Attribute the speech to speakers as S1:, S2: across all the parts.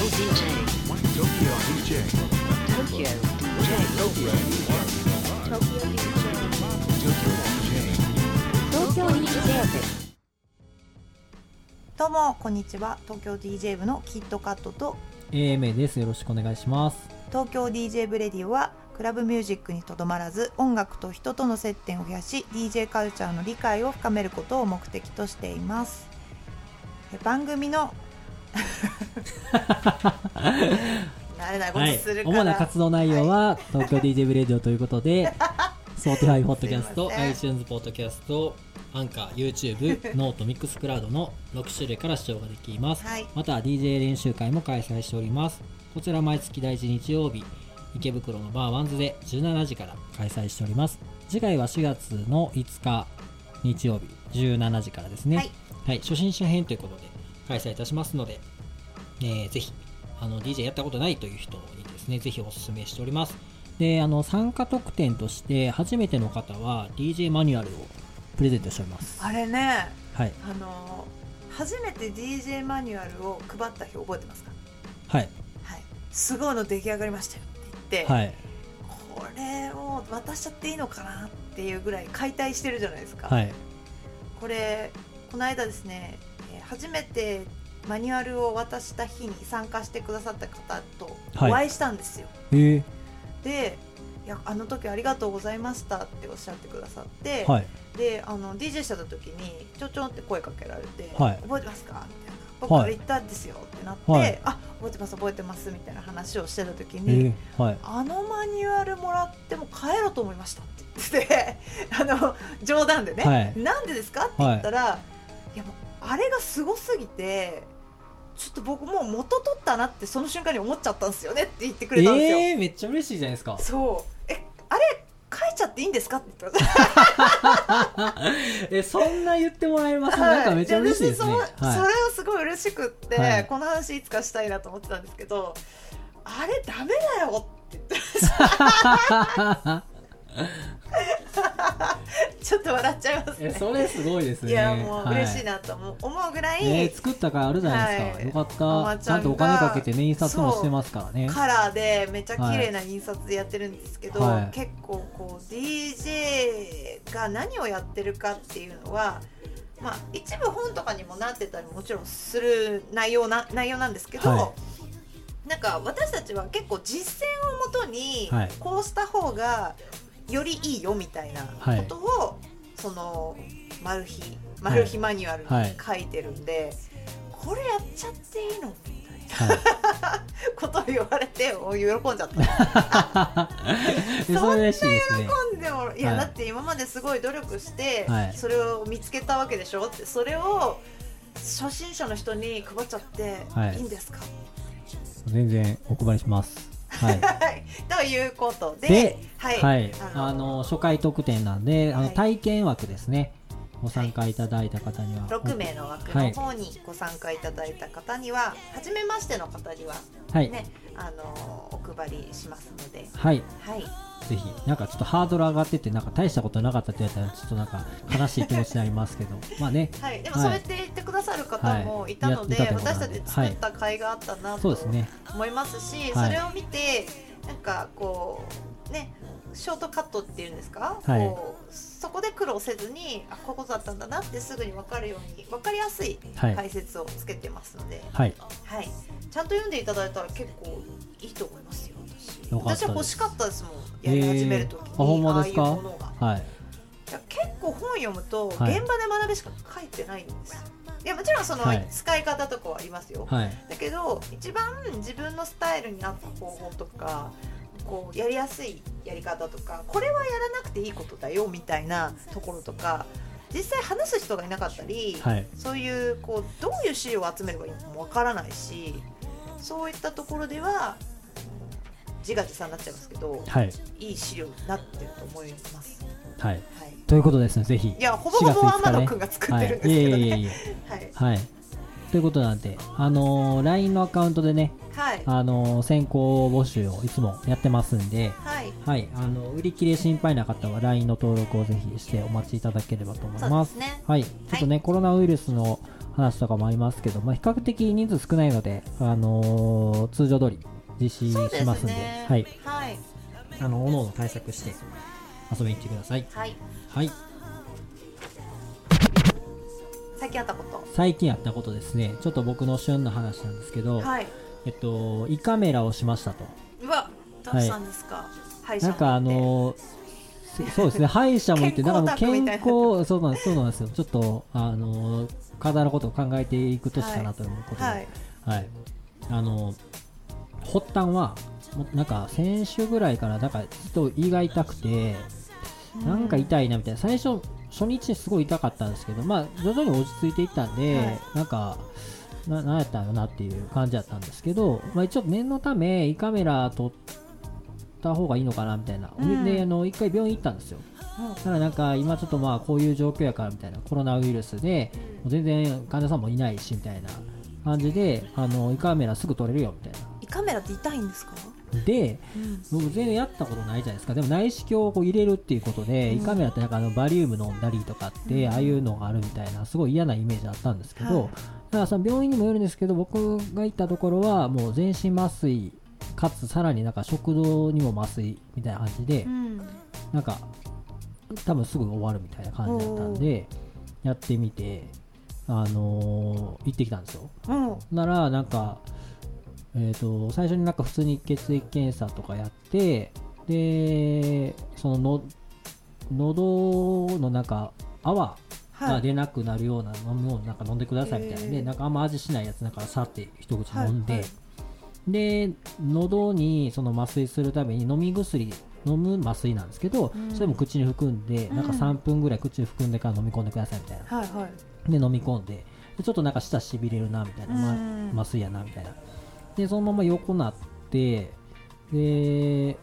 S1: どうもこんにちは。東京 DJ 部のキットカットと
S2: AMA です。よろしくお願いします。
S1: 東京 DJ 部レディオはクラブミュージックにとどまらず音楽と人との接点を増やし DJ カルチャーの理解を深めることを目的としています。え番組の慣れないこと
S2: はい
S1: する。から、
S2: 主な活動内容は、東京 DJ ブレディオということで、Spotify ポッドキャスト、iTunes ポッドキャスト、アンカー、YouTube、 note、 Mixcloud の6種類から視聴ができます。
S1: はい
S2: また、DJ 練習会も開催しております。こちら毎月第1日曜日、池袋のバーワンズで17時から開催しております。次回は4月の5日、日曜日、17時からですね。
S1: はい
S2: はい、初心者編ということで開催いたしますので、えーぜひあの DJ やったことないという人にですねぜひお勧めしております。であの参加特典として初めての方は DJ マニュアルをプレゼントしております。
S1: あれね
S2: はい。
S1: あの初めて DJ マニュアルを配った日覚えてますか？
S2: はい。
S1: はい。すごいの出来上がりましたよって言って、
S2: はい。
S1: これを渡しちゃっていいのかなっていうぐらい解体してるじゃないですか、
S2: はい。
S1: これこの間ですねえー初めてマニュアルを渡した日に参加してくださった方とお会いしたんですよ、
S2: えー、
S1: でいやあの時ありがとうございましたっておっしゃってくださって、
S2: はい。
S1: であの DJ してた時にちょちょんって声かけられて、
S2: はい。
S1: 覚えてますか？みたいな。僕あれ言ったんですよってなって、
S2: はい。
S1: あ覚えてます覚えてますみたいな話をしてた時
S2: え
S1: に、
S2: ー、はい。
S1: あのマニュアルもらっても帰ろうと思いましたって言ってて あの冗談でね、
S2: はい。
S1: なんでですかって言ったら、い、やもうあれがすごすぎてちょっと僕もう元取ったなってその瞬間に思っちゃったんですよねって言ってくれたんですよ、
S2: えー、めっちゃ嬉しいじゃないですか。
S1: そう。えあれ書いちゃっていいんですかって言ってま
S2: えそんな言ってもらえます、
S1: す
S2: なんかめっちゃ嬉しいですね。
S1: で私それをすごい嬉しくって、
S2: はい。
S1: この話いつかしたいなと思ってたんですけどあれダメだよって言ってました ちょっと笑っちゃいます
S2: いえ
S1: ね
S2: それすごいですね。
S1: いやもう
S2: はい
S1: 嬉しいなと思う。ぐらい、
S2: えー、作ったからあるじゃないですか、
S1: はい。
S2: よかった。
S1: ちゃん
S2: とお金かけてね印刷もしてますからね。
S1: カラーでめっちゃ綺麗な印刷でやってるんですけど、
S2: はい。
S1: 結構こう DJ が何をやってるかっていうのは、まあ、一部本とかにもなってたりもちろんする内容な内容なんですけど、
S2: は
S1: なんか私たちは結構実践をもとに
S2: はい。
S1: こうした方がよりいいよみたいなことを、そのマル秘マル秘マニュアルに書いてるんで、これやっちゃっていいのみたいな。
S2: はい。
S1: ことを言われてお喜んじゃった。
S2: えそれ嬉しいですね。
S1: 喜んでもいや、
S2: はい。
S1: だって今まですごい努力して、
S2: はい。
S1: それを見つけたわけでしょってそれを初心者の人に配っちゃって
S2: はい。
S1: いいんですか、
S2: 全然お配りしますはい。
S1: はい、ということで
S2: で
S1: はい、
S2: はい、
S1: あ
S2: あの初回特典なんで、あの
S1: はい。
S2: 体験枠ですね。ご参加いただいた方には、
S1: 6名の枠の方にご参加いただいた方には、初めましての方には
S2: はい、
S1: ね、あのお配りしますので、
S2: はい、
S1: はい、
S2: ぜひ、なんかちょっとハードル上がってて、なんか大したことなかったって言われたら、ちょっとなんか悲しい気持ちになりますけど、まあね、
S1: はい、でも
S2: はい
S1: そうやって言ってくださる方もいたので、私たち作った甲斐があったなと思いますし、
S2: はい。
S1: それを見てなんかこうねショートカットっていうんですか、
S2: はい。
S1: こうそこで苦労せずにあこういうことだったんだなってすぐに分かるように分かりやすい
S2: はい。
S1: 解説をつけてますので、
S2: はい、
S1: はい。ちゃんと読んでいただいたら結構いいと思いますよ私。私は欲しかったですもんやり始める時に、
S2: えーあ
S1: ああいうものが。
S2: はい、
S1: 結構本読むと現場
S2: はい
S1: で学べしか書いてないんですよ、い、やもちろんその
S2: はい。
S1: 使い方とかはありますよ、
S2: はい、
S1: だけど一番自分のスタイルに合った方法とかこうやりやすいやり方とかこれはやらなくていいことだよみたいなところとか実際話す人がいなかったり、
S2: はい、
S1: そういうこうどういう資料を集めればいいのかもわからないしそういったところでは自画自賛になっちゃいますけど
S2: はい、
S1: いい資料になってると思います。
S2: はい。
S1: はい
S2: ということですね、ぜひ。
S1: いやほぼほぼ天野くんが作ってるんですけどね。
S2: え。
S1: はい。
S2: はい。ということなんで、あのー LINE のアカウントでね、
S1: はい。
S2: あのー先行募集をいつもやってますんで、
S1: はい。
S2: はい、あの売り切れ心配な方は LINE の登録をぜひしてお待ちいただければと思いま。
S1: ですすね。
S2: はい、ちょっとね、コロナウイルスの話とかもありますけど、まあ、比較的人数少ないので、あのー通常通り実施しますんで、
S1: すね。
S2: はい、
S1: はい。
S2: あの、おのおの対策して遊びに来てください。
S1: はい。
S2: はい、
S1: 最近あったこ
S2: 最近やったことですね、ちょっと僕の旬の話なんですけど、
S1: とはい
S2: えっと、胃カメラをしましたと。
S1: うわどうしたんですか、歯医者
S2: なんかあの そうですね、歯医者もいて、
S1: 健
S2: なんかもう健
S1: 康
S2: そうなんです、そうなんですよ。ちょっと、あのー体のことを考えていく年かなということで、
S1: はい
S2: はい。あの、発端は、なんか先週ぐらいから、なんかずっと胃が痛くて、なんか痛いなみたいな。最初、初日すごい痛かったんですけど、まあ、徐々に落ち着いていったんで、
S1: はい
S2: なんか、な、なんやったんかなっていう感じだったんですけど、まあ一応念のため胃カメラ撮った方がいいのかなみたいな。
S1: うん。
S2: で、あの、一回病院行ったんですよ。
S1: うん。
S2: ただなんか今ちょっとまあこういう状況やからみたいなコロナウイルスでもう全然患者さんもいないしみたいな感じであの胃カメラすぐ撮れるよみたい
S1: 胃カメラって痛いんですか、
S2: なで
S1: うん。
S2: 僕全然やったことないじゃないですか。でも内視鏡をこう入れるっていうことで、
S1: うん。
S2: 胃カメラってなんかあのバリウム飲んだりとかって、
S1: うん。
S2: ああいうのがあるみたいなすごい嫌なイメージあったんですけど、
S1: はい
S2: だからその病院にもよるんですけど僕が行ったところはもう全身麻酔かつさらになんか食道にも麻酔みたいな感じで、
S1: うん。
S2: なんか多分すぐ終わるみたいな感じだったんでやってみてあのー行ってきたんですよ。
S1: うん。
S2: ならなんかえっ、と最初になんか普通に血液検査とかやってでそのの喉のなんか泡
S1: はい。
S2: が出なくなるような飲み物なんか飲んでくださいみたいなんで、
S1: へー。
S2: なんかあんま味しないやつだからさって一口飲んで、
S1: はいはい。
S2: で喉にその麻酔するために飲み薬飲む麻酔なんですけど、
S1: うん。
S2: それも口に含んで、
S1: うん。
S2: なんか3分ぐらい口に含んでから飲み込んでくださいみたいな。
S1: はいはい。
S2: で飲み込んででちょっとなんか舌しびれるなみたいな、ま
S1: うん。
S2: 麻酔やなみたいな。でそのまま横なってで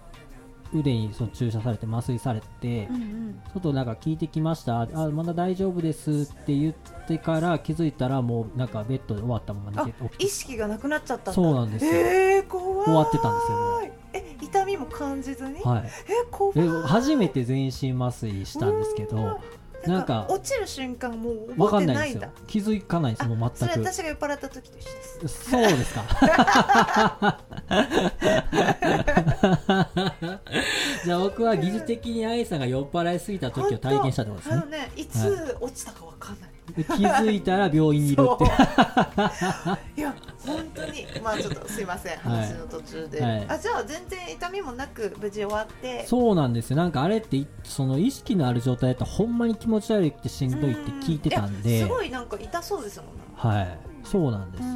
S2: 腕にその注射されて麻酔されて、
S1: うんうん。
S2: ちょっとなんか聞いてきました、あまだ大丈夫ですって言ってから気づいたらもうなんかベッドで終わったまま
S1: あ
S2: 寝て。
S1: 意識がなくなっちゃった
S2: そうなんですよ。
S1: えー、怖い。
S2: 終わってたんですよも
S1: え痛みも感じずに、
S2: はい、
S1: え怖い。
S2: で初めて全身麻酔したんですけどなんか
S1: 落ちる瞬間もう覚えてないんだ
S2: んないんですよ気づかないですもう
S1: それ
S2: 全く
S1: 私が酔っ払った時と一緒です。
S2: そうですか。じゃあ僕は疑似的に愛さんが酔っ払いすぎた時を体験したってことですね。
S1: あのねいつ落ちたかわかんない、
S2: で気づいたら病院にいるって。
S1: いや本当に。まあちょっとすいません
S2: はい
S1: 話の途中で、
S2: はい。
S1: あじゃあ全然痛みもなく無事終わって。
S2: そうなんですよ。なんかあれっていその意識のある状態だとほんまに気持ち悪くてしんどいって聞いてたん
S1: い
S2: で
S1: やすごいなんか痛そうですもんね。
S2: はい。そうなんですよ、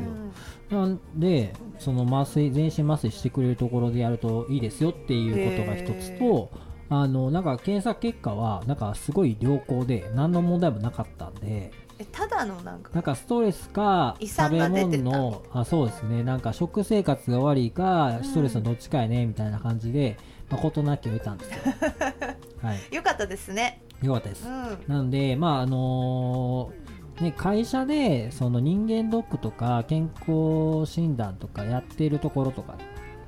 S1: うん。
S2: なんでその麻酔全身麻酔してくれるところでやるといいですよっていうことが一つとあのなんか検査結果はなんかすごい良好で何の問題もなかったんで
S1: えただのなんか
S2: なんかストレスか
S1: 胃
S2: 食べ物のあそうですね。なんか食生活が悪いか
S1: うん。
S2: ストレスのどっちかやねみたいな感じで、まあ、事なきを得たんですよ。はい。
S1: よかったですね。
S2: よかったです。
S1: うん。
S2: なんで、まああのね、会社でその人間ドックとか健康診断とかやってるところとか、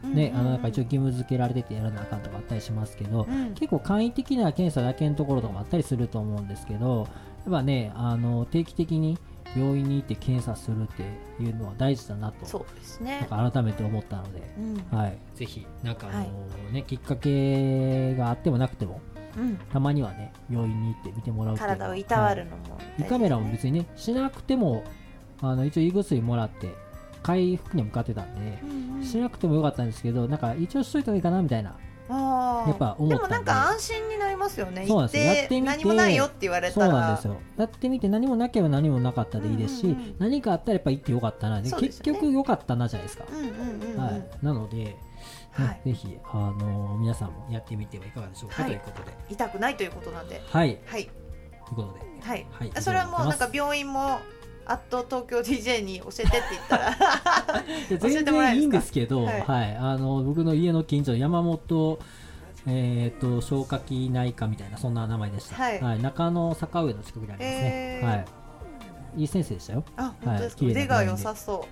S2: ねあのなんか一応義務付けられててやらなあかんとかあったりしますけど、
S1: うん。
S2: 結構簡易的な検査だけのところとかもあったりすると思うんですけどぱねあの定期的に病院に行って検査するっていうのは大事だなと。
S1: そうです
S2: なん
S1: ね
S2: か改めて思ったので、
S1: うん。
S2: はい、ぜひなんかあの、
S1: はい。
S2: ね、きっかけがあってもなくても
S1: うん。
S2: たまにはね病院に行って見てもらうっていう
S1: 体をいたわるのも
S2: 胃カメラも別にねしなくてもあの一応胃薬もらって回復に向かってたんで、
S1: うんうん。
S2: しなくてもよかったんですけどなんか一応しといた方がいいかなみたいなやっぱ思っで
S1: でもなんか安心になりますよね。
S2: そうなんですやってみて。
S1: 何もないよって言われ
S2: そ
S1: たら。
S2: うなんですよ。やってみて何もなければ何もなかったでいいですし、
S1: うんうんうん
S2: 何かあったらやっぱ行ってよかったな。
S1: ね。
S2: 結局よかったなじゃないですか、
S1: うんうんうんうん。
S2: はい、なので、ね
S1: はい。
S2: ぜひあの皆さんもやってみてはいかがでしょうか、
S1: はい。
S2: ということで。
S1: 痛くないということなんで。
S2: はい。
S1: はい。
S2: ということで。
S1: はい、
S2: はい。
S1: それはもうなんか病院もあっと東京 DJ に教えてって言ったら。
S2: 全然いいんですけど、
S1: は
S2: はい。いあの僕の家の近所の山本、えー、と消化器内科みたいなそんな名前でした、
S1: はい。
S2: 中野坂上の近くにありますね、
S1: へー。
S2: はい、いい先生でしたよ、
S1: あ本当ですか、腕が良さそ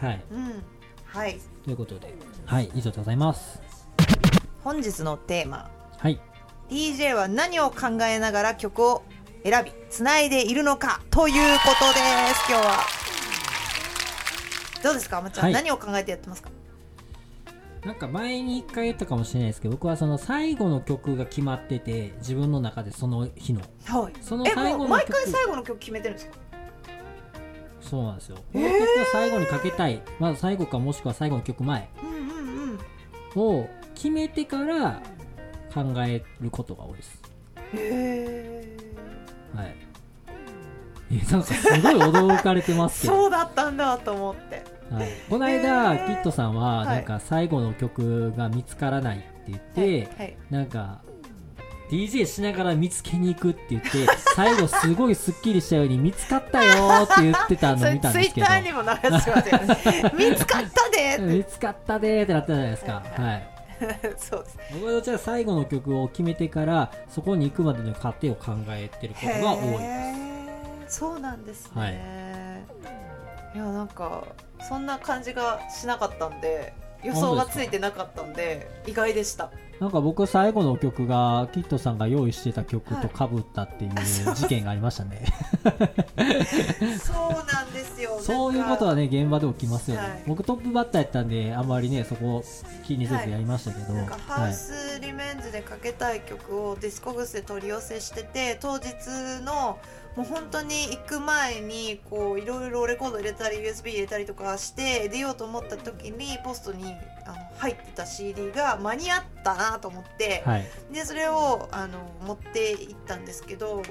S2: はい、
S1: ううん。はい。
S2: ということで、はい、以上でございます。
S1: 本日のテーマ。
S2: はい。
S1: DJ は何を考えながら曲を選びつないでいるのかということです。今日は。どうですかあまちゃん、
S2: はい。
S1: 何を考えてやってますか？
S2: なんか前に一回言ったかもしれないですけど僕はその最後の曲が決まってて自分の中でその日の。
S1: はい。
S2: その
S1: え
S2: 最後の
S1: 毎回最後の曲決めてるんですか？
S2: そうなんですよ。この曲を最後にかけたい、まず最後かもしくは最後の曲前。を決めてから考えることが多いです。
S1: へ
S2: はい。えなんかすごい驚かれてま
S1: え
S2: すけど、
S1: そうだったんだと思って。
S2: はい、この間、
S1: へー。
S2: キットさんは
S1: はい。
S2: なんか最後の曲が見つからないって言って、
S1: はい
S2: なんか DJ しながら見つけに行くって言って最後すごいすっきりしたように見つかったよーって言ってたの見たん
S1: ツイッ
S2: ですけど。
S1: ターにも流してますよね。見つかったでって。
S2: 見つかったでーってなったじゃないですか、
S1: はい。
S2: はい、
S1: そうです。
S2: 僕はどちらか最後の曲を決めてからそこに行くまでの過程を考えてることが多いです。
S1: そうなんですね、
S2: はい。
S1: い、やなんかそんな感じがしなかったんで予想がついてなかったんで意外でした
S2: なんか僕最後の曲がキットさんが用意してた曲とかぶったっていう事件がありましたね、
S1: そうなんですよ。
S2: そういうことは
S1: ね
S2: ね現場で起きますよね、
S1: はい。
S2: 僕トップバッターやったんであんまりねそこ気にせずやりましたけど、
S1: なんかハ
S2: はい。
S1: ウスリメンズでかけたい曲をディスコグスで取り寄せしてて当日のもう本当に行く前にこういろいろレコード入れたり USB 入れたりとかして出ようと思った時にポストにあの入ってた CD が間に合ったなと思って、
S2: はい。
S1: でそれをあの持って行ったんですけど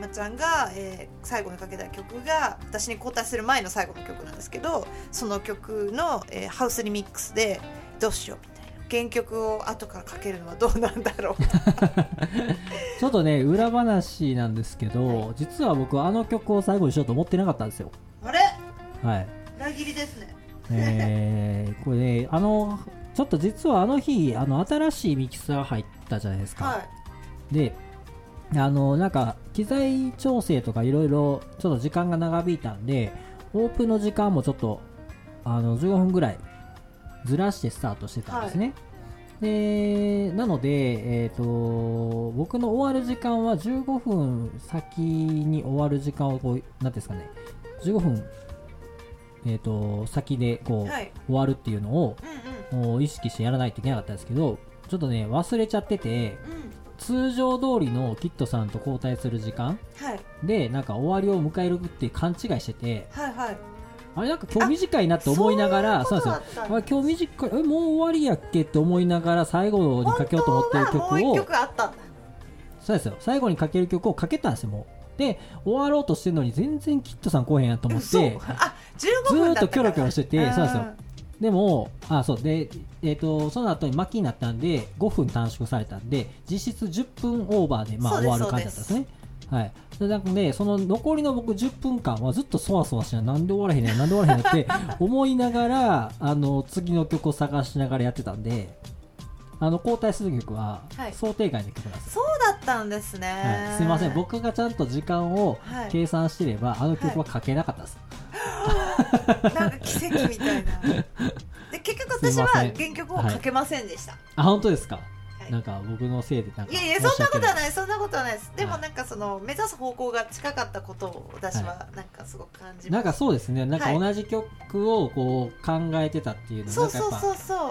S1: まちゃんが、えー最後にかけた曲が私に交代する前の最後の曲なんですけどその曲の、えーハウスリミックスでどうしよう原曲を後からかけるのはどうなんだろう。
S2: ちょっとね裏話なんですけど、
S1: はい。
S2: 実は僕あの曲を最後にしようと思ってなかったんですよ。
S1: あれ？
S2: はい。
S1: 裏切りですね。
S2: えー、これねあのちょっと実はあの日あの新しいミキサー入ったじゃないですか、
S1: はい。
S2: であのなんか機材調整とかいろいろちょっと時間が長引いたんでオープンの時間もちょっとあの15分ぐらいずらしてスタートしてたんですね、でなので、えー、と僕の終わる時間は15分先に終わる時間をこうなんていうんですかね。15分、えー、と先でこう、
S1: はい。
S2: 終わるっていうのを
S1: うんうん。
S2: 意識してやらないといけなかったんですけどちょっとね忘れちゃってて
S1: うん。
S2: 通常通りのキットさんと交代する時間
S1: はい。
S2: でなんか終わりを迎えるって勘違いしてて
S1: はいはい
S2: あれなんか今日短いなって思いながら
S1: そう
S2: なんですよ。あれ今日短い。えもう終わりやっけって思いながら最後にかけようと思ってる曲を。
S1: 曲あった。
S2: そうですよ。最後にかける曲をかけたんですよもう。で終わろうとしてるのに全然キットさん来へんやと思って
S1: あ15
S2: ずーっと
S1: 分だったから。
S2: キョロキョロしててそうですよ。
S1: ん
S2: でも、あ、そう、で、えっ、と、その後に巻きになったんで、5分短縮されたんで、実質10分オーバーで、まあ、終わる感じだったんですね。はい。でなので、その残りの僕10分間はずっとそわそわしななんで終わらへんねん、なんで終わらへんねんって思いながら、あの、次の曲を探しながらやってたんで、あの、交代する曲は
S1: はい。
S2: 想定外の曲なんですよ。
S1: そうだったんですね、
S2: はい、すいません、僕がちゃんと時間を
S1: はい。
S2: 計算してれば、あの曲は書けなかったです。
S1: なんか奇跡みたいな。で結局私は原曲をかけませんでした、
S2: あ、本当ですか、
S1: はい。
S2: なんか僕のせいでなんか
S1: いやいやそんなことは
S2: い
S1: ない。そんなことはないです。でも
S2: はい
S1: なんかその目指す方向が近かったことを私はなんかすごく感じ
S2: なんか
S1: ます、
S2: そうですね、なんか
S1: はい。
S2: 同じ曲をこう考えてたっていうの
S1: そうそうそうそう。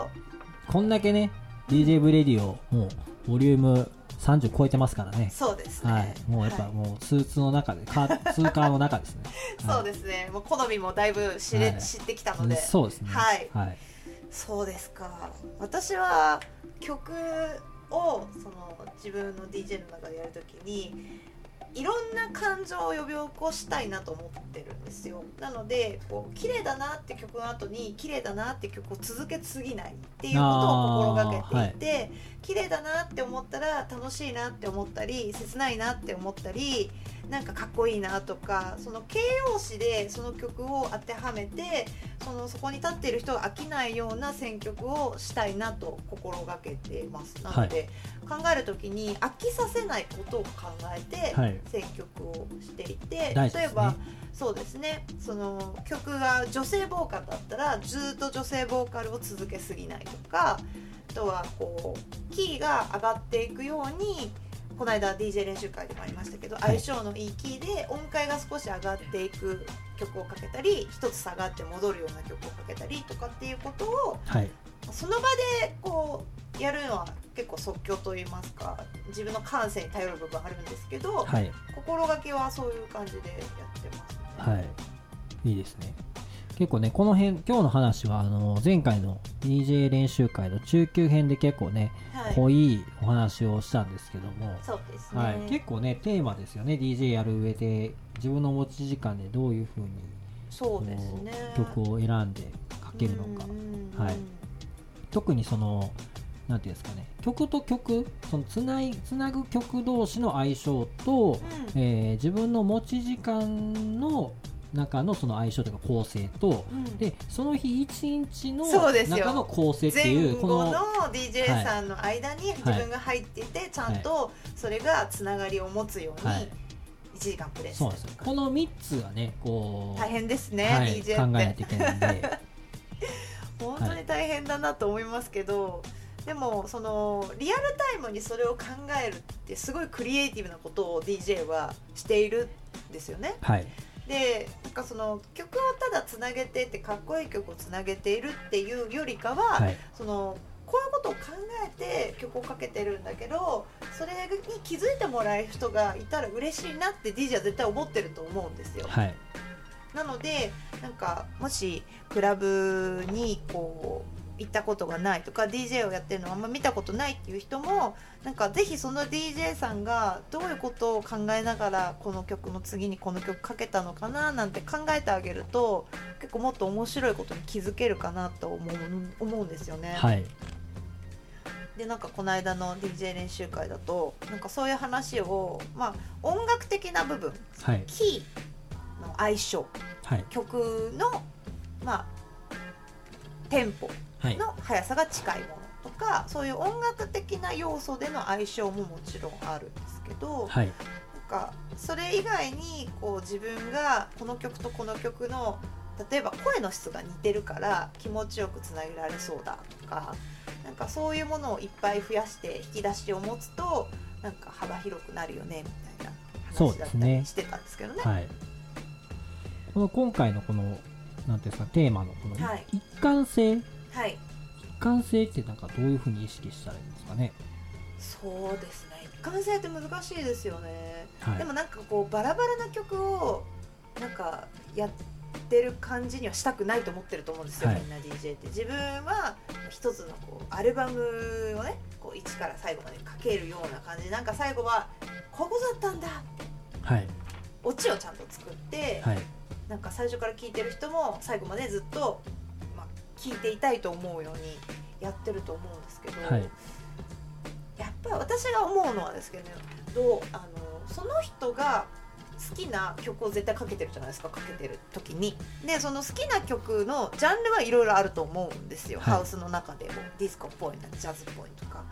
S2: ぱこんだけね、DJ ブレディオ、もうボリューム30超えてますからね。
S1: そうですね。
S2: はい、もうやっぱ
S1: はい。
S2: もうツーカーの仲で、カー ツーカーの仲ですね。
S1: そうですね。もう好みもだいぶ知れ、
S2: はい。
S1: 知ってきたので。
S2: そうですね。
S1: はい。
S2: はい。
S1: そうですか。私は曲をその自分の DJ の中でやるときにいろんな感情を呼び起こしたいなと思ってるんですよ。なのでこう綺麗だなって曲の後に綺麗だなって曲を続けすぎないっていうことを心がけていて、綺麗だなって思ったら楽しいなって思ったり切ないなって思ったりなんかかっこいいなとかその形容詞でその曲を当てはめてそのそこに立っている人が飽きないような選曲をしたいなと心がけています。なので、考える時に飽きさせないことを考えて
S2: はい。
S1: 選曲をしていて、
S2: 大事ですね。
S1: 例えばそうですね。その曲が女性ボーカルだったらずっと女性ボーカルを続けすぎないとかあとはこうキーが上がっていくようにこの間 DJ 練習会でもありましたけど、
S2: はい。
S1: 相性のいいキーで音階が少し上がっていく曲をかけたり一つ下がって戻るような曲をかけたりとかっていうことを
S2: はい。
S1: その場でこうやるのは結構即興といいますか自分の感性に頼る部分あるんですけど、
S2: はい。
S1: 心がけはそういう感じでやってます、ね。
S2: はい。いいですね結構ねこの辺今日の話はあの前回の DJ 練習会の中級編で結構ね
S1: はい、
S2: 濃いお話をしたんですけども、
S1: そうですね。
S2: はい、結構ねテーマですよね。DJ やる上で自分の持ち時間でどういうふうに
S1: そうですね。
S2: 曲を選んでかけるのか、はい。特にそのなんていうんですかね。曲と曲そのつないつなぐ曲同士の相性と、
S1: うん。
S2: えー自分の持ち時間の中のその相性とか構成と、
S1: うん。
S2: でその日一日の中の構成って
S1: 前
S2: いうこの
S1: DJ さんの間に自分が入っていて、ちゃんとそれがつながりを持つように
S2: はい。
S1: 1時間プレイす
S2: そうですこの3つがねこう
S1: 大変ですね、
S2: はい、
S1: DJ
S2: 考えないといけないんで。
S1: 本当に大変だなと思いますけど、でもそのリアルタイムにそれを考えるってすごいクリエイティブなことを DJ はしているんですよね。
S2: はい
S1: でなんかその曲をただつなげてってかっこいい曲をつなげているっていうよりかは、
S2: はい
S1: そのこういうことを考えて曲をかけてるんだけどそれに気づいてもらえる人がいたら嬉しいなって DJ は絶対思ってると思うんですよ。
S2: はい
S1: なのでなんかもしクラブにこう行ったことがないとか DJ をやってるのあんま見たことないっていう人もなんかぜひその DJ さんがどういうことを考えながらこの曲の次にこの曲かけたのかななんて考えてあげると結構もっと面白いことに気づけるかなと思う思うんですよね。
S2: はい。
S1: でなんかこの間の DJ 練習会だとなんかそういう話を、まあ、音楽的な部分
S2: はい。
S1: キーの相性
S2: はい。
S1: 曲の、まあ、テンポ
S2: はい
S1: の速さが近いものとかそういう音楽的な要素での相性ももちろんあるんですけど、
S2: はい。
S1: なんかそれ以外にこう自分がこの曲とこの曲の例えば声の質が似てるから気持ちよくつなげられそうだとかなんかそういうものをいっぱい増やして引き出しを持つとなんか幅広くなるよねみたいな
S2: そう
S1: 話だった
S2: ですね
S1: りしてたんですけどね。
S2: はい。この今回のこのなんていうんですかテーマのこの
S1: はい。
S2: 一貫性
S1: はい。
S2: 一貫性ってなんかどういうふうに意識したらいいんですかね？
S1: そうですね。一貫性って難しいですよね、
S2: はい。
S1: でもなんかこうバラバラな曲をなんかやってる感じにはしたくないと思ってると思うんですよ、
S2: はい。
S1: みんな DJ って。自分は一つのこうアルバムをねこう1から最後までかけるような感じ。でなんか最後はここだったんだ
S2: はい。
S1: オチをちゃんと作って、
S2: はい。
S1: なんか最初から聴いてる人も最後までずっと、まあ、聴いていたいと思うようにやってると思うんですけど、
S2: はい。
S1: やっぱり私が思うのはですけどねどうあのその人が好きな曲を絶対かけてるじゃないですかかけてる時に。でその好きな曲のジャンルはいろいろあると思うんですよ、
S2: はい。
S1: ハウスの中でも。ディスコっぽいなジャズっぽいとか。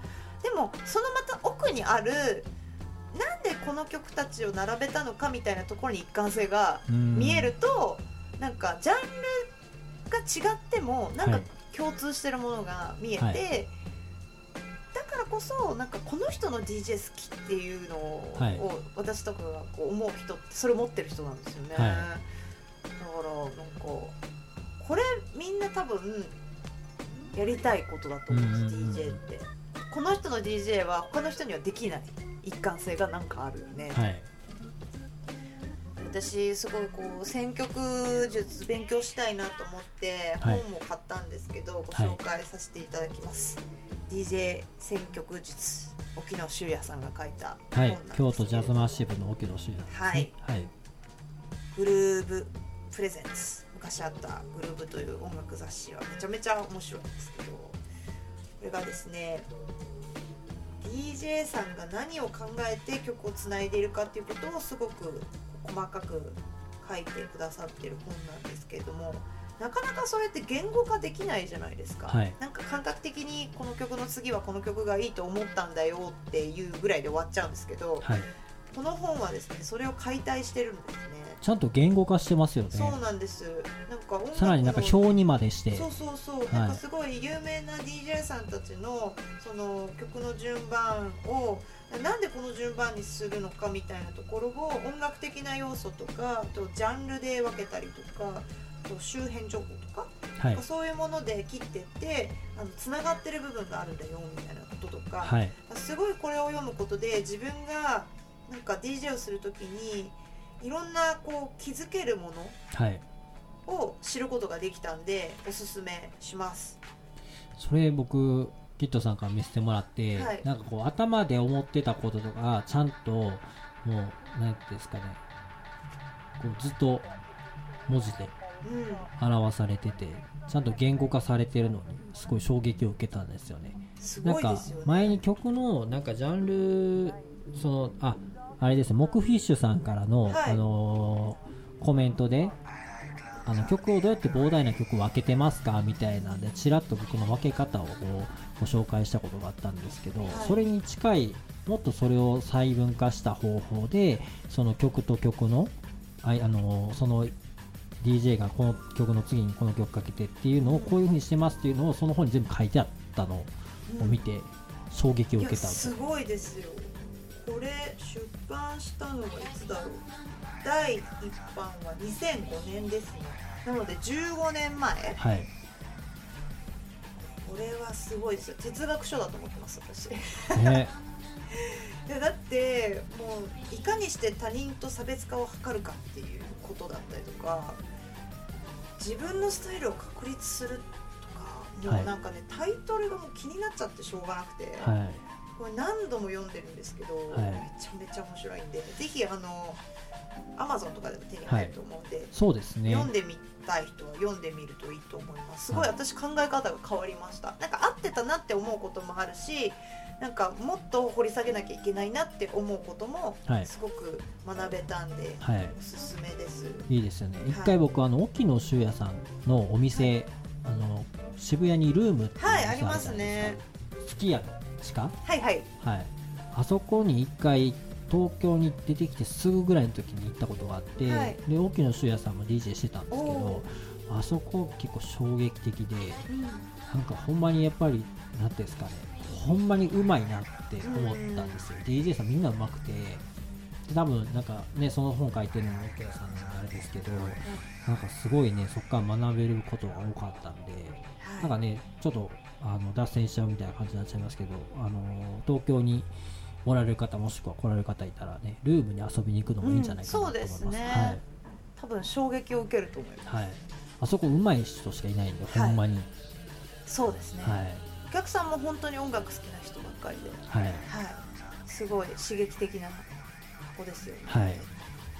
S1: でもそのまた奥にあるなんでこの曲たちを並べたのかみたいなところに一貫性が見えるとなんかジャンルが違ってもなんか
S2: はい。
S1: 共通してるものが見えて、
S2: はい。
S1: だからこそなんかこの人の DJ 好きっていうのを、
S2: はい。
S1: 私とかがこう思う人ってそれ持ってる人なんですよね、
S2: はい。
S1: だからなんかこれみんな多分やりたいことだと思うんです、
S2: うん
S1: DJ って。この人の DJ は他の人にはできない一貫性がなんかあるよね、
S2: はい
S1: 私すごいこう選曲術勉強したいなと思って
S2: はい。
S1: 本も買ったんですけど、ご紹介させていただきます、DJ 選曲術沖野修也さんが書いた
S2: はい
S1: 本なんですけれど
S2: 京都ジャズマッシブの沖野修也ですね。
S1: はい。
S2: はい。
S1: グルーブプレゼンツ昔あったグルーブという音楽雑誌はめちゃめちゃ面白いんですけどこれがですね DJ さんが何を考えて曲をつないでいるかっていうことをすごく細かく書いてくださってる本なんですけれどもなかなかそうやって言語化できないじゃないですか、
S2: はい。
S1: なんか感覚的にこの曲の次はこの曲がいいと思ったんだよっていうぐらいで終わっちゃうんですけど
S2: はい。
S1: この本はですねそれを解体してるんですね。
S2: ちゃんと言語化してますよね。
S1: そうなんです。なんか音楽の
S2: さらになんか表にまでして。
S1: そうそうそう、
S2: い。
S1: なんかすごい有名な DJ さんたちのその曲の順番をなんでこの順番にするのかみたいなところを音楽的な要素とかあとジャンルで分けたりとかあと周辺情報とか、
S2: はい。
S1: そういうもので切ってってあのつながってる部分があるんだよみたいなこととか、
S2: はい。
S1: すごいこれを読むことで自分がなんか DJ をするときにいろんなこう気づけるも
S2: はい。
S1: のを知ることができたんでおすすめします。
S2: それ僕キットさんから見せてもらって、
S1: はい。
S2: なんかこう頭で思ってたこととかちゃんともう何ですかね。こうずっと文字で
S1: うん、
S2: 表されててちゃんと言語化されてるのにすごい衝撃を受けたんですよね。
S1: す
S2: なんか
S1: ごいですよね。
S2: 前に曲のなんかジャンルそのああれですねモクフィッシュさんからの、
S1: はい。
S2: あのーコメントであの曲をどうやって膨大な曲を分けてますかみたいなんでちらっと僕の分け方をご紹介したことがあったんですけど、
S1: い。
S2: それに近いもっとそれを細分化した方法でその曲と曲のあいあのーその DJ がこの曲の次にこの曲かけてっていうのをこういう風にしてますっていうのをその本に全部書いてあったのを見て衝撃を受けたんです。
S1: すごいですよ。これ出版したのがいつだろう？第一版は2005年ですね。なので15年前。
S2: はい。
S1: これはすごいですよ。哲学書だと思ってます私。
S2: ね。
S1: でだってもういかにして他人と差別化を図るかっていうことだったりとか自分のスタイルを確立するとかもうなんかね、タイトルがもう気になっちゃってしょうがなくて、
S2: はい
S1: これ何度も読んでるんですけど、
S2: はい。
S1: めちゃめちゃ面白いんでぜひあのアマゾンとかでも手に入ると思うんで、
S2: そうですね。
S1: 読んでみたい人は読んでみるといいと思います。すごい
S2: はい。
S1: 私考え方が変わりました。なんか合ってたなって思うこともあるしなんかもっと掘り下げなきゃいけないなって思うことも
S2: はい。
S1: すごく学べたんで、
S2: はい。
S1: おすすめです。
S2: いいですよね。
S1: い。
S2: 一回僕あの沖野修也さんのお店あの渋谷にルームっていう
S1: はいありますね。
S2: すき家の
S1: はいはい。
S2: はい。あそこに一回東京に出てきてすぐぐらいの時に行ったことがあって、
S1: はい。
S2: で沖野修也さんも DJ してたんですけ
S1: お
S2: どあそこ結構衝撃的で
S1: うん
S2: なんかほんまにやっぱりなんていうんですかねほんまにうまいなって思ったんですよ、DJ さんみんなうまくて。で多分なんかねその本書いてるのも沖野さんのあれですけどなんかすごいねそこから学べることが多かったんでなんかねちょっとあの脱線しちゃうみたいな感じになっちゃいますけどあの東京におられる方もしくは来られる方いたらねルームに遊びに行くのもいいんじゃないかなと思います,、
S1: うんそうですね。多分衝撃を受けると思います。
S2: はい、はい、あそこ上手い人しかいないんで、
S1: はい。
S2: ほんまに。
S1: そうですね、
S2: はい。
S1: お客さんも本当に音楽好きな人ばっかりで。
S2: はい。
S1: はい、すごい刺激的な子ですよね。
S2: はい。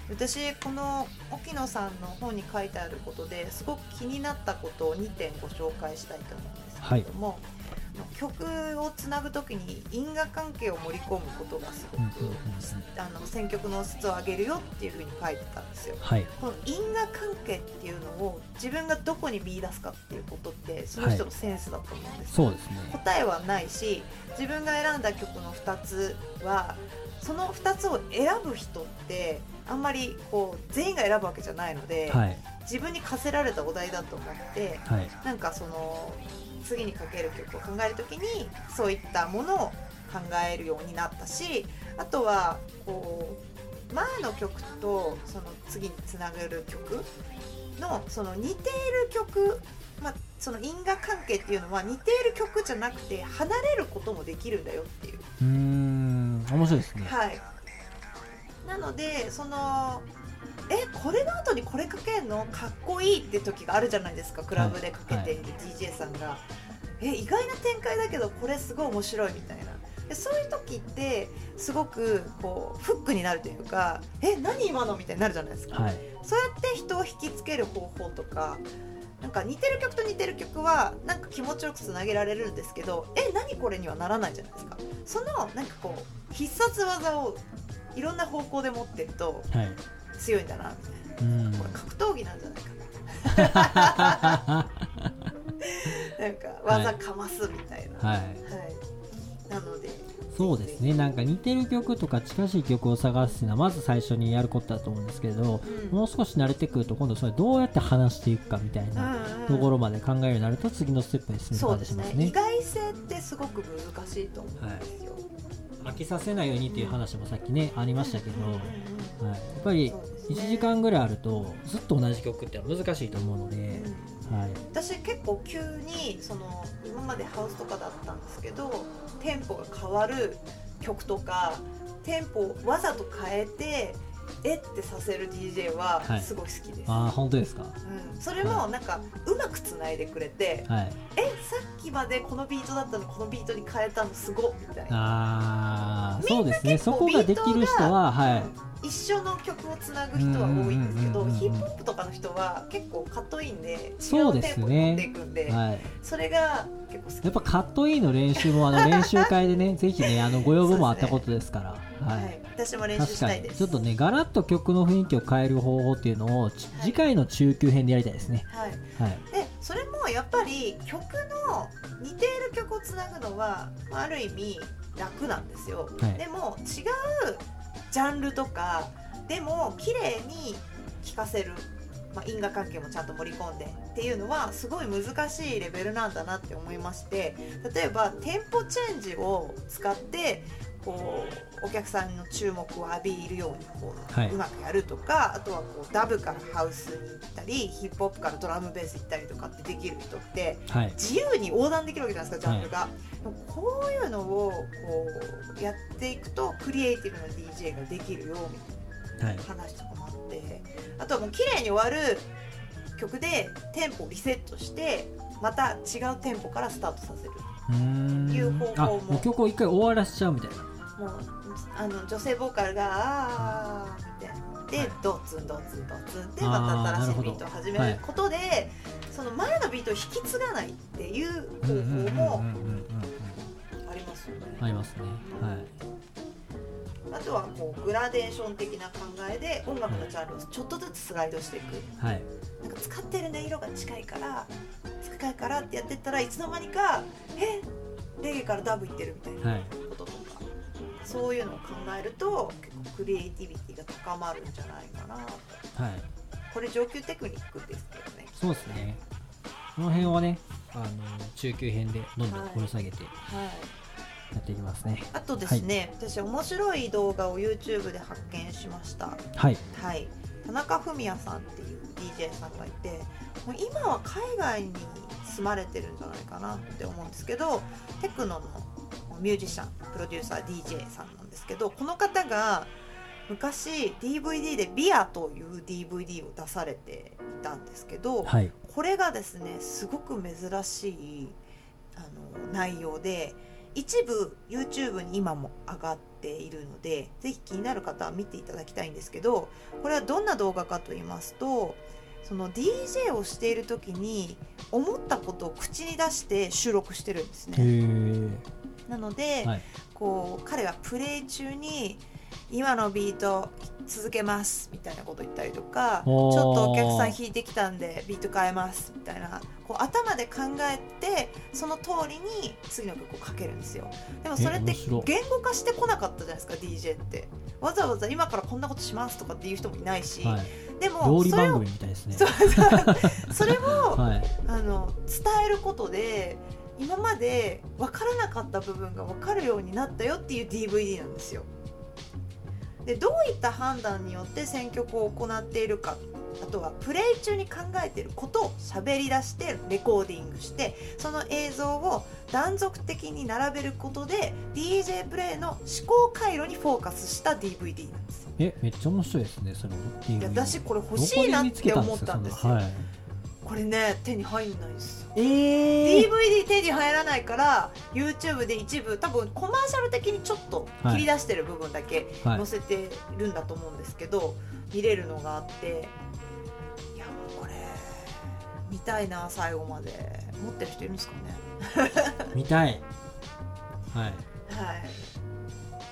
S1: 私この沖野さんの本に書いてあることですごく気になったことを2点ご紹介したいと思うんですけれども、曲をつなぐ時に因果関係を盛り込むことがすごく、
S2: うんうんうんうん。
S1: あの選曲の質を上げるよっていうふうに書いてたんですよ。
S2: はい。
S1: この因果関係っていうのを自分がどこに見出すかっていうことってその人のセンスだと思うんですよ。
S2: そうですね。
S1: 答えはないし自分が選んだ曲の2つはその2つを選ぶ人ってあんまりこう全員が選ぶわけじゃないので、
S2: はい。
S1: 自分に課せられたお題だと思って
S2: はい。
S1: なんかその次にかける曲を考える時にそういったものを考えるようになったしあとはこう前の曲とその次につながる曲のその似ている曲、まあ、その因果関係っていうのは似ている曲じゃなくて離れることもできるんだよっていう。
S2: うーん面白いですね
S1: はい、なのでそのえこれの後にこれかけるの？かっこいいって時があるじゃないですか。クラブでかけている DJ さんが、え意外な展開だけどこれすごい面白いみたいな。でそういう時ってすごくこうフックになるというかえ何今のみたいになるじゃないですか、
S2: はい。
S1: そうやって人を引きつける方法とかなんか似てる曲と似てる曲はなんか気持ちよくつなげられるんですけどえ何これにはならないじゃないですか。そのなんかこう必殺技をいろんな方向で持ってると
S2: はい
S1: 強いんだなみたいな。
S2: うん。
S1: これ格闘技なんじゃないかな。なんか技かますみたいな、
S2: はい。
S1: はい。なので。
S2: そうですね。なんか似てる曲とか近しい曲を探すのはまず最初にやることだと思うんですけど、
S1: うん。
S2: もう少し慣れてくると今度それどうやって話していくかみたいなところまで考えるようになると次のステップに進める
S1: そうですね。
S2: 感じしますね。
S1: 意外性ってすごく難しいと思うんですよ、
S2: 飽きさせないようにっていう話もさっきねありましたけど、はい、やっぱり
S1: そうですね
S2: 1時間ぐらいあるとずっと同じ曲ってのは難しいと思うので、
S1: うん。
S2: はい、
S1: 私結構急にその今までハウスとかだったんですけどテンポが変わる曲とかテンポをわざと変えてえってさせる DJ は
S2: はい。
S1: すごい好きです、
S2: ああ本当ですか？
S1: うん、それもなんかうまくつないでくれて
S2: はい。
S1: えさっきまでこのビートだったのこのビートに変えたのすごっみたいな。
S2: ああそうですね。そこができる人ははい。
S1: 一緒の曲をつなぐ人は多いんですけどヒップホップとかの人は結構カットインで違
S2: そう
S1: うテンポ持っていくんで
S2: はい
S1: それが結構好き
S2: やっぱカットインの練習もあの練習会でねぜひねあのご要望もあったことですからは
S1: はい。い、私も練習したいです。
S2: に。ちょっとねガラッと曲の雰囲気を変える方法っていうのをち次回の中級編でやりたいですね。
S1: はい、
S2: はい。
S1: でそれもやっぱり曲の似ている曲をつなぐのはまあある意味楽なんですよ、
S2: はい。
S1: でも違うジャンルとかでも綺麗に聴かせる、まあ、因果関係もちゃんと盛り込んでっていうのはすごい難しいレベルなんだなって思いまして例えばテンポチェンジを使ってこうお客さんの注目を浴びるようにこう,、
S2: はい。う
S1: まくやるとかあとはこうダブからハウスに行ったりヒップホップからドラムベース行ったりとかってできる人って
S2: はい。
S1: 自由に横断できるわけじゃないですかジャンルが、でもこういうのをこうやっていくとクリエイティブな DJ ができるよみたい
S2: はい。
S1: な話とかもあってあとはもう綺麗に終わる曲でテンポをリセットしてまた違うテンポからスタートさせる。いう方法
S2: あ
S1: も
S2: もう曲を一回終わらせちゃうみたいな
S1: もうあの女性ボーカルが「あー」みたいな。で、
S2: はい。
S1: ドツンドツンドツンでまた新しいビートを始めることで、その前のビートを引き継がないっていう方法もありますよね。
S2: ありますね。はい。
S1: あとはこうグラデーション的な考えで音楽のジャンルをちょっとずつスライドしていく。
S2: はい。
S1: なんか使ってる音色が近いから近いからってやってったらいつの間にかえレゲエからダブいってるみたいな。
S2: はい
S1: そういうのを考えると結構クリエイティビティが高まるんじゃないかなと。
S2: はい。
S1: これ上級テクニックですけどね。
S2: そうですね。この辺はねあの中級編でどんどん掘り下げて
S1: はい。
S2: やっていきますね。
S1: あとですね、私面白い動画を YouTube で発見しました。
S2: はい。
S1: はい、田中文也さんっていう DJ さんがいてもう今は海外に住まれてるんじゃないかなって思うんですけどテクノのミュージシャンプロデューサー DJ さんなんですけどこの方が昔 DVD で「ビア」という DVD を出されていたんですけど、
S2: はい
S1: これがですねすごく珍しいあの内容で一部 YouTube に今も上がっているのでぜひ気になる方は見ていただきたいんですけどこれはどんな動画かと言いますとその DJ をしている時に思ったことを口に出して収録してるんです
S2: へ
S1: ね。
S2: え
S1: なので、
S2: はい。
S1: こう彼はプレイ中に今のビート続けますみたいなこと言ったりとかちょっとお客さん弾いてきたんでビート変えますみたいなこう頭で考えてその通りに次の曲をかけるんですよ。でもそれって言語化してこなかったじゃないですか DJ って。わざわざ今からこんなことしますとかっていう人もいないし、
S2: はい。
S1: でもそれを
S2: ね。
S1: それを
S2: はい。
S1: あの伝えることで今まで分からなかった部分が分かるようになったよっていう DVD なんですよ。でどういった判断によって選曲を行っているかあとはプレイ中に考えていることを喋り出してレコーディングしてその映像を断続的に並べることで DJ プレイの思考回路にフォーカスした DVD なんですよ。
S2: えめっちゃ面白いですねそれ
S1: いや私これ欲しいなって思ったんですよ。
S2: はい
S1: これね手に入んないんですよ。
S2: えー。
S1: DVD 手に入らないから YouTube で一部多分コマーシャル的にちょっと切り出してる部分だけ
S2: はい。
S1: 載せてるんだと思うんですけど、見れるのがあっていやもうこれ見たいな最後まで。持ってる人いるんですかね？
S2: 見たい。はい。
S1: はい。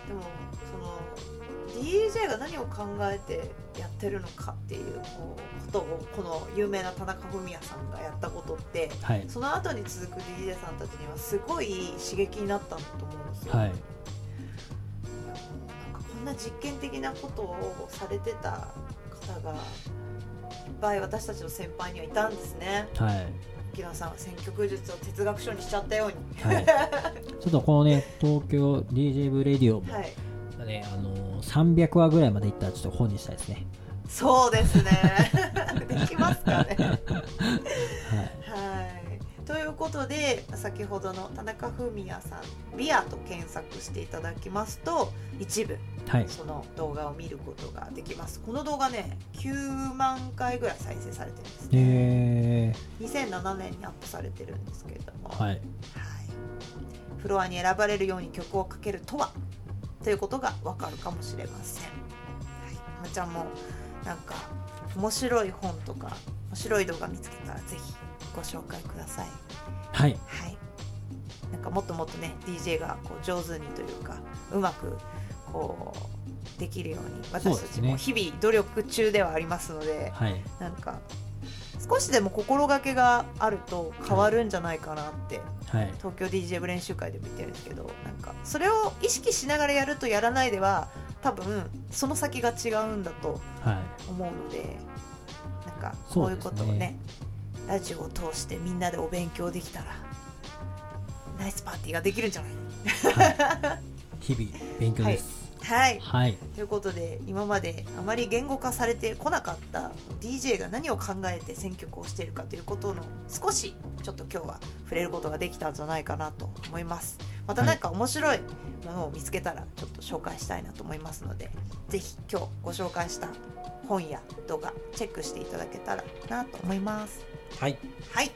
S1: でもその DJ が何を考えてやってるのかっていうこうことをこの有名な田中フミヤさんがやったことって
S2: はい。
S1: その後に続く DJ さんたちにはすごい刺激になったんだと思うんですよ。
S2: はい。
S1: なんかこんな実験的なことをされてた方がいっぱい私たちの先輩にはいたんですね。
S2: はい。
S1: 牧野さん選曲術を哲学書にしちゃったように。
S2: はい、ちょっとこのね東京 DJ ブレディオも、
S1: はい。
S2: ねあのー300話ぐらいまでいったらちょっと本にしたいですね
S1: そうですね。できますかね。
S2: はい。
S1: はい。ということで先ほどの田中文也さん「ビア」と検索していただきますと一部
S2: はい。
S1: その動画を見ることができます。この動画ね9万回ぐらい再生されてるんですね。
S2: え
S1: 2007年にアップされてるんですけれども、
S2: ー、はい。
S1: はい。フロアに選ばれるように曲をかけるとは？ということがわかるかもしれません、はい、まちゃんもなんか面白い本とか面白い動画見つけたらぜひご紹介ください。
S2: はい。
S1: はい。なんかもっともっとね DJ がこう上手にというかうまくこうできるように私たちも日々努力中ではありますので
S2: はい。
S1: なんか少しでも心がけがあると変わるんじゃないかなって
S2: はい。
S1: 東京 DJ 部練習会でも言ってるんですけどなんかそれを意識しながらやるとやらないでは多分その先が違うんだと
S2: はい。
S1: 思うのでなんかこういうことをねラジオを通してみんなでお勉強できたらナイスパーティーができるんじゃない？
S2: 日々勉強です。
S1: はい
S2: はい。
S1: ということで今まであまり言語化されてこなかった DJ が何を考えて選曲をしているかということの少しちょっと今日は触れることができたんじゃないかなと思います。また何か面白いものを見つけたらちょっと紹介したいなと思いますのでぜひ今日ご紹介した本や動画チェックしていただけたらなと思います。
S2: はい。
S1: はい。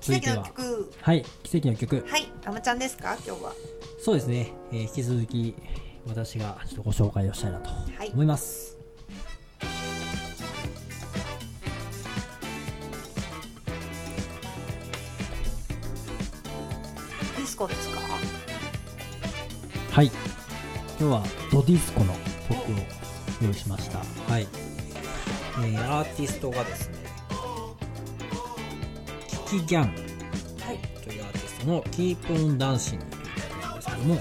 S1: 奇跡の曲。
S2: はい。奇跡の曲。
S1: はい。あまちゃんですか？今日は
S2: そうですね、えー引き続き私がちょっとご紹介をしたいなと
S1: はい。
S2: 思います、
S1: ディスコですか？
S2: はい。今日はドディスコの曲を用意しました。はい、えーアーティストがですねキキギャン
S1: はい。
S2: というアーティストの「Keep on Dancing」という曲なんですけども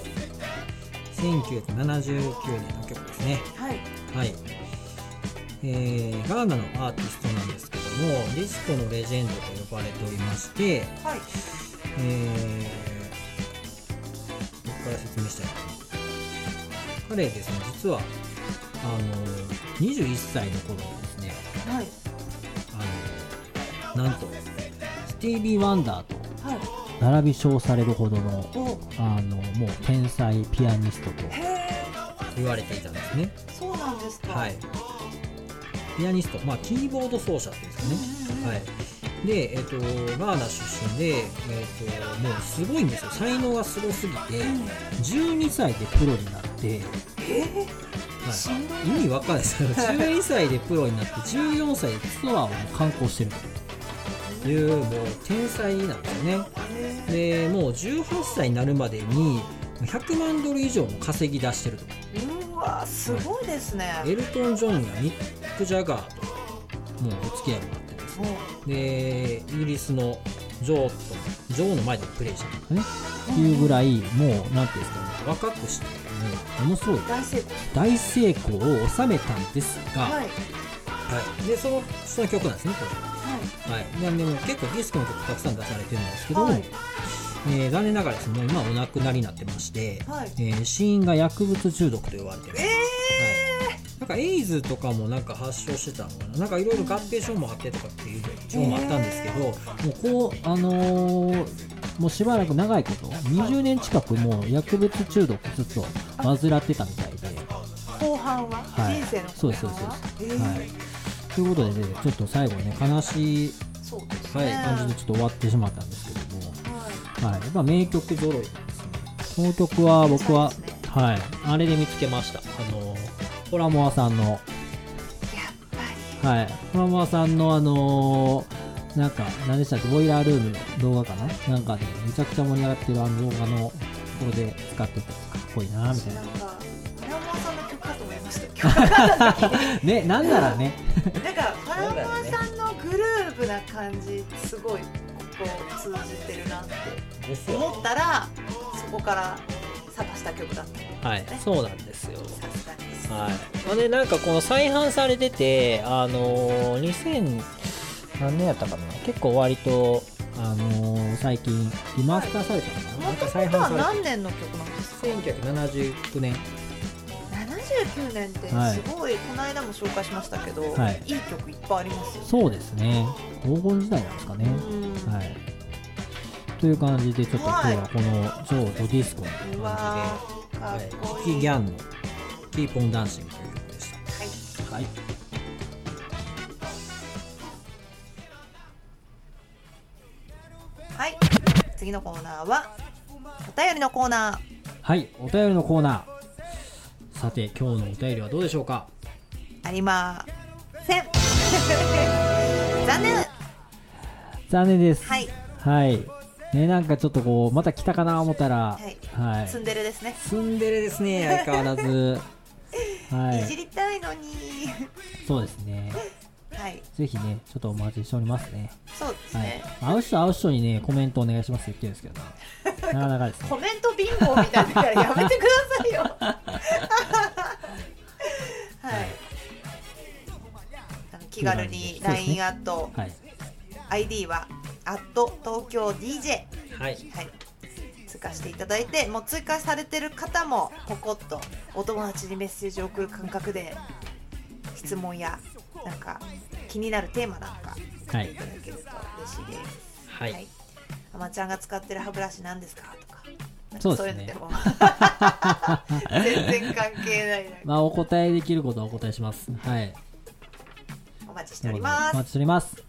S2: 1979年の曲ですね。
S1: はい。
S2: はい、えーガーナのアーティストなんですけどもディスコのレジェンドと呼ばれておりまして、
S1: はい。
S2: えー、どこから説明したい彼ですね実はあの21歳の頃にですね
S1: はい。
S2: あのなんとスティービー・ワンダーと
S1: はい
S2: 並び称されるほどの
S1: お。
S2: あのもう天才ピアニストと言われていたんですね。
S1: そうなんですか。
S2: はい。ピアニスト。まあキーボード奏者っていうんですかね。はい、で、えっとガーナ出身で、えっともうすごいんですよ。才能がすごすぎて12歳でプロになって、
S1: え
S2: は
S1: い。
S2: い、意味わかんないですけど12歳でプロになって14歳でツアーを観光してるというもう天才なんですよね。
S1: へ
S2: でもう18歳になるまでに100万ドル以上も稼ぎ出してると。
S1: ーうわすごいですね。
S2: エルトン・ジョンやミック・ジャガーともうお付き合いもあってです。ね
S1: も
S2: でイギリスのジョーとジョーの前でプレイしたとかね。っていうぐらいもうなんていうんですかね。若くしてもうものすごい
S1: 大成功。
S2: 大成功を収めたんですが、
S1: はい。
S2: はい。でそのその曲なんですねこれ。
S1: は
S2: はい。なんでもう結構ディスコの曲たくさん出されてるんですけど、
S1: はい
S2: えー残念ながらですね今お亡くなりになってまして、
S1: はい。
S2: えー死因が薬物中毒と言われてる
S1: え
S2: はい、なんかエイズとかもなんか発症してたのかな。なんかいろいろ合併症もあってとかっていう情報もあったんですけど、もうこうあのーもうしばらく長いこと20年近くもう薬物中毒ずっと患ってたみたいで、
S1: ー後半は？
S2: はい。
S1: 人生の
S2: そうですそうです。
S1: えー。
S2: はい、ということで、ね、ちょっと最後ね悲しい、
S1: そうです
S2: はい
S1: ね
S2: 感じでちょっと終わってしまったんですけ
S1: はい。
S2: はい、まあ名曲揃いなんですね。この曲は僕は、
S1: ね
S2: はい、あれで見つけました。あのホラモアさんの。はい、ホラモアさんのあのーなんか、何でしたっけ、ボイラールームの動画かな？なんかで、めちゃくちゃ盛り上がってるあの動画のところで使ってて、かっこいいな、みたいな。
S1: りなんかパラモアさんの曲かと思いました。曲
S2: ね、なんならね、
S1: なんかパラモアさんのグルーブな感じすごいここ通じてるなって思ったらそこから探した曲だった
S2: はい、そうなんですよ。
S1: さすがに
S2: はい。で、なんかこの再販されてて、あのー、2000、何年やったかな？結構割とあのー最近リマスターされたのかな,、なんか再販され
S1: 何年の曲なんですか
S2: て1979年
S1: 79年って
S2: はい。
S1: すごい、この間も紹介しましたけど、
S2: はい。
S1: い、い曲いっぱいありますよね。
S2: そうですね。黄金時代なんですかね、
S1: うん。
S2: はいという感じでちょっと今日はこの「ジョーとディスコ」の感じで、
S1: こ
S2: はいい、 Kiki Gyan の「 Keep on Dancing」という曲でし
S1: はい
S2: た。はい。
S1: はい。次のコーナーはお便りのコーナ
S2: はい、お便りのコーナー。さて、今日のお便りはどうでしょうか？
S1: ーありません。残念。
S2: 残念です。
S1: はい。
S2: はい。ね、なんかちょっとこう、また来たかな思ったら、
S1: はい
S2: はい。
S1: ツンデレですね、
S2: ツンデレですね、相変わらず。はい。
S1: いじりたいのに
S2: そうですね。
S1: はい
S2: ぜひね、ちょっとお待ちしておりますね。
S1: そうです
S2: はい
S1: ね、。
S2: 会う人会う人にね、コメントお願いしますって言ってるんですけどね。なかなかですね
S1: コ。メントビンゴみたいなからやめてくださいよ はい気軽に LINE アット
S2: はい。
S1: ID はアット東京 DJ
S2: はい。
S1: はい。追加していただいてもう追加されてる方もポコッとお友達にメッセージを送る感覚で質問やなんか気になるテーマなんか
S2: はい。
S1: いただけると嬉しいです。
S2: はい。
S1: あまちゃんが使ってる歯ブラシなんですか？とか。
S2: そうですね。
S1: 全然関係ないな。
S2: まあ、お答えできることはお答えします。はい。
S1: お待ちしております。
S2: お待ちしております。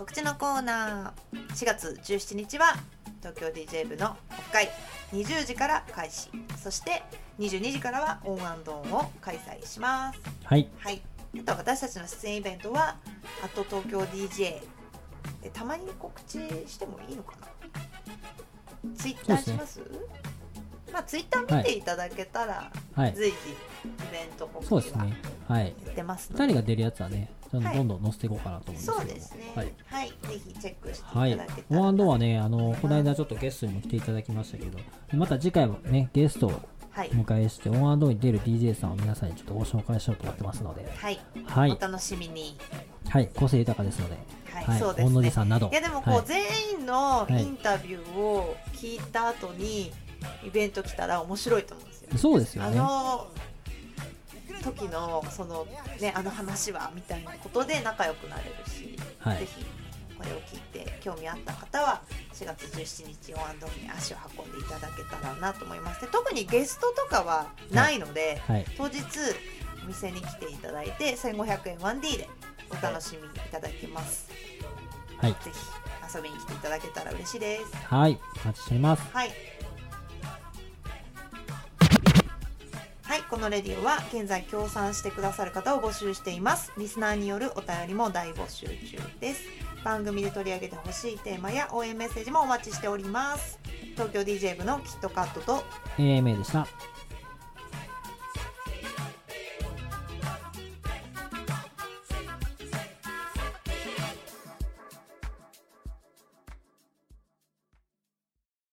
S1: はい告知のコーナー。4月17日は東京 DJ 部のオフ会20時から開始。そして22時からはオンアンドオンを開催します。
S2: はい。
S1: はい。あと私たちの出演イベントはあと東京 DJ でたまに告知してもいいのかな？ツイッターします？まあツイッター見ていただけたら、
S2: はい。
S1: 随時イベント告知は
S2: そうですね。はい。
S1: やってますので
S2: 二人が出るやつはね、どん
S1: はい
S2: どん載せていこうかなと思うんです。
S1: そうですね
S2: はい。
S1: はい、ぜひチェックして
S2: はいい
S1: ただけ。たら、
S2: ワンドはね、あの、この間ちょっとゲストにも来ていただきましたけど、また次回もね、ゲストを
S1: は
S2: 迎えして、オンアンドに出る DJ さんを皆さんにちょっとご紹介しようと思ってますので、
S1: はい、
S2: はい
S1: お。楽しみに
S2: はい。個性豊かですので、
S1: はいそうですね
S2: さんなど。
S1: いやでもこう、
S2: はい
S1: 全員の
S2: はい
S1: インタビューを聞いた後にイベント来たら面白いと思うんですよ、あ
S2: そうですよね。
S1: の時のそのねあの話はみたいなことで仲良くなれるし、
S2: はい
S1: ぜひこれを聞いて興味あった方は4月17日オンアンドに足を運んでいただけたらなと思いますで特にゲストとかはないので、
S2: はい。
S1: 当日お店に来ていただいて1500円 1D でお楽しみいただけます、
S2: はい。
S1: ぜひ遊びに来ていただけたら嬉しいです
S2: はい。お待ちしております。
S1: はいはい、このレディオは現在協賛してくださる方を募集しています。リスナーによるお便りも大募集中です。番組で取り上げてほしいテーマや応援メッセージもお待ちしております。東京 DJ 部のキットカットと
S2: AMA でした。